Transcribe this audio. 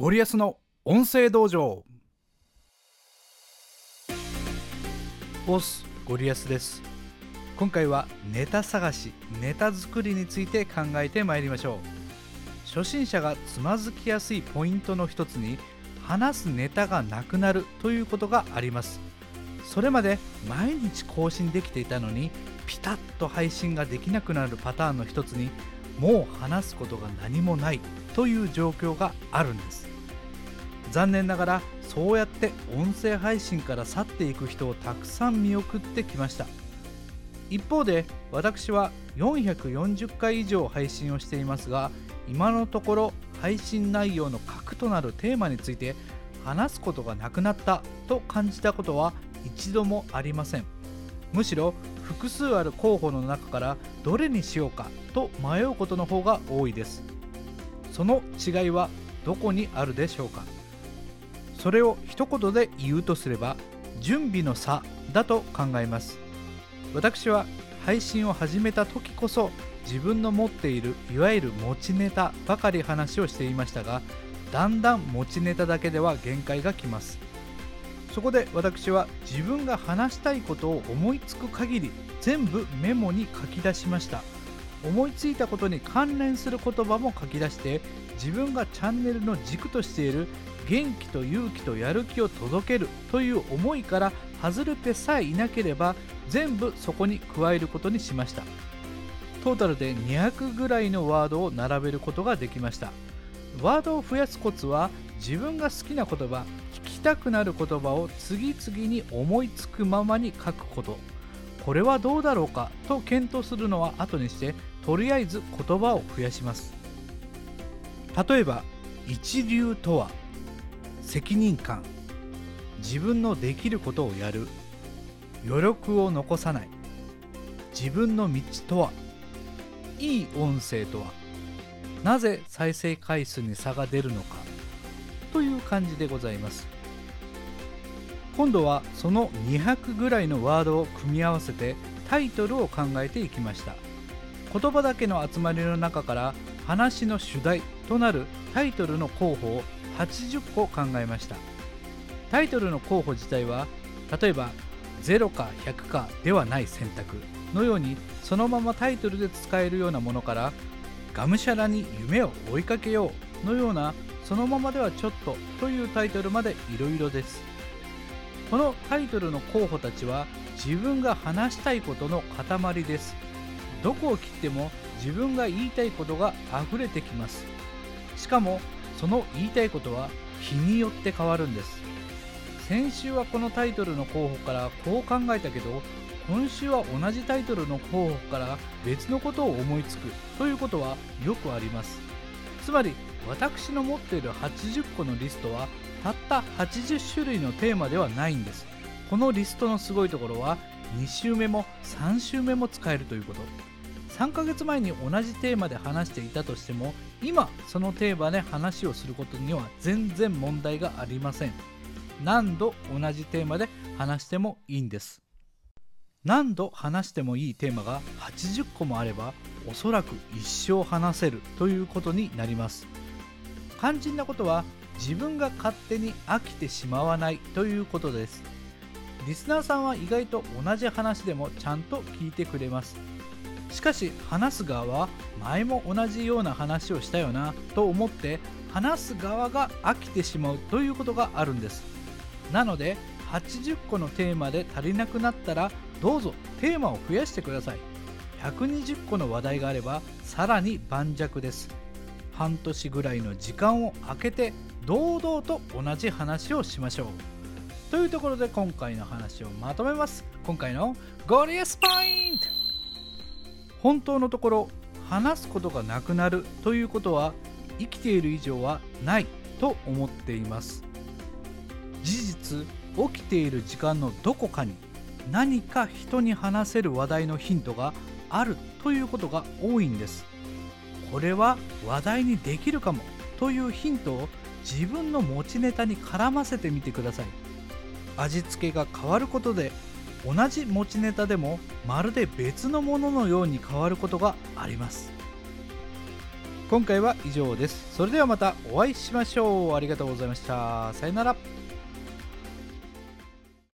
ゴリアスの音声道場。ボスゴリアスです。今回はネタ探しネタ作りについて考えてまいりましょう。初心者がつまずきやすいポイントの一つに話すネタがなくなるということがあります。それまで毎日更新できていたのにピタッと配信ができなくなるパターンの一つにもう話すことが何もないという状況があるんです。残念ながらそうやって音声配信から去っていく人をたくさん見送ってきました。一方で私は440回以上配信をしていますが今のところ配信内容の核となるテーマについて話すことがなくなったと感じたことは一度もありません。むしろ複数ある候補の中からどれにしようかと迷うことの方が多いです。その違いはどこにあるでしょうか。それを一言で言うとすれば準備の差だと考えます。私は配信を始めた時こそ自分の持っているいわゆる持ちネタばかり話をしていましたがだんだん持ちネタだけでは限界がきます。そこで私は自分が話したいことを思いつく限り全部メモに書き出しました。思いついたことに関連する言葉も書き出して自分がチャンネルの軸としている元気と勇気とやる気を届けるという思いから外れてさえいなければ全部そこに加えることにしました。トータルで200ぐらいのワードを並べることができました。ワードを増やすコツは自分が好きな言葉聞きたくなる言葉を次々に思いつくままに書くこと。これはどうだろうかと検討するのは後にしてとりあえず言葉を増やします。例えば一流とは。責任感自分のできることをやる余力を残さない自分の道とはいい音声とはなぜ再生回数に差が出るのかという感じでございます。今度はその200ぐらいのワードを組み合わせてタイトルを考えていきました。言葉だけの集まりの中から話の主題となるタイトルの候補を80個考えました。タイトルの候補自体は例えば0か100かではない選択のようにそのままタイトルで使えるようなものからがむしゃらに夢を追いかけようのようなそのままではちょっとというタイトルまでいろいろです。このタイトルの候補たちは自分が話したいことの塊です。どこを切っても自分が言いたいことが溢れてきます。しかもその言いたいことは日によって変わるんです。先週はこのタイトルの候補からこう考えたけど今週は同じタイトルの候補から別のことを思いつくということはよくあります。つまり私の持っている80個のリストはたった80種類のテーマではないんです。このリストのすごいところは2週目も3週目も使えるということ。3ヶ月前に同じテーマで話していたとしても今そのテーマで話をすることには全然問題がありません。何度同じテーマで話してもいいんです。何度話してもいいテーマが80個もあればおそらく一生話せるということになります。肝心なことは自分が勝手に飽きてしまわないということです。リスナーさんは意外と同じ話でもちゃんと聞いてくれます。しかし話す側は前も同じような話をしたよなと思って話す側が飽きてしまうということがあるんです。なので80個のテーマで足りなくなったらどうぞテーマを増やしてください。120個の話題があればさらに盤石です。半年ぐらいの時間を空けて堂々と同じ話をしましょう。というところで今回の話をまとめます。今回のゴリアスポイント本当のところ話すことがなくなるということは生きている以上はないと思っています。事実起きている時間のどこかに何か人に話せる話題のヒントがあるということが多いんです。これは話題にできるかもというヒントを自分の持ちネタに絡ませてみてください。味付けが変わることで同じ持ちネタでもまるで別のもののように変わることがあります。今回は以上です。それではまたお会いしましょう。ありがとうございました。さよなら。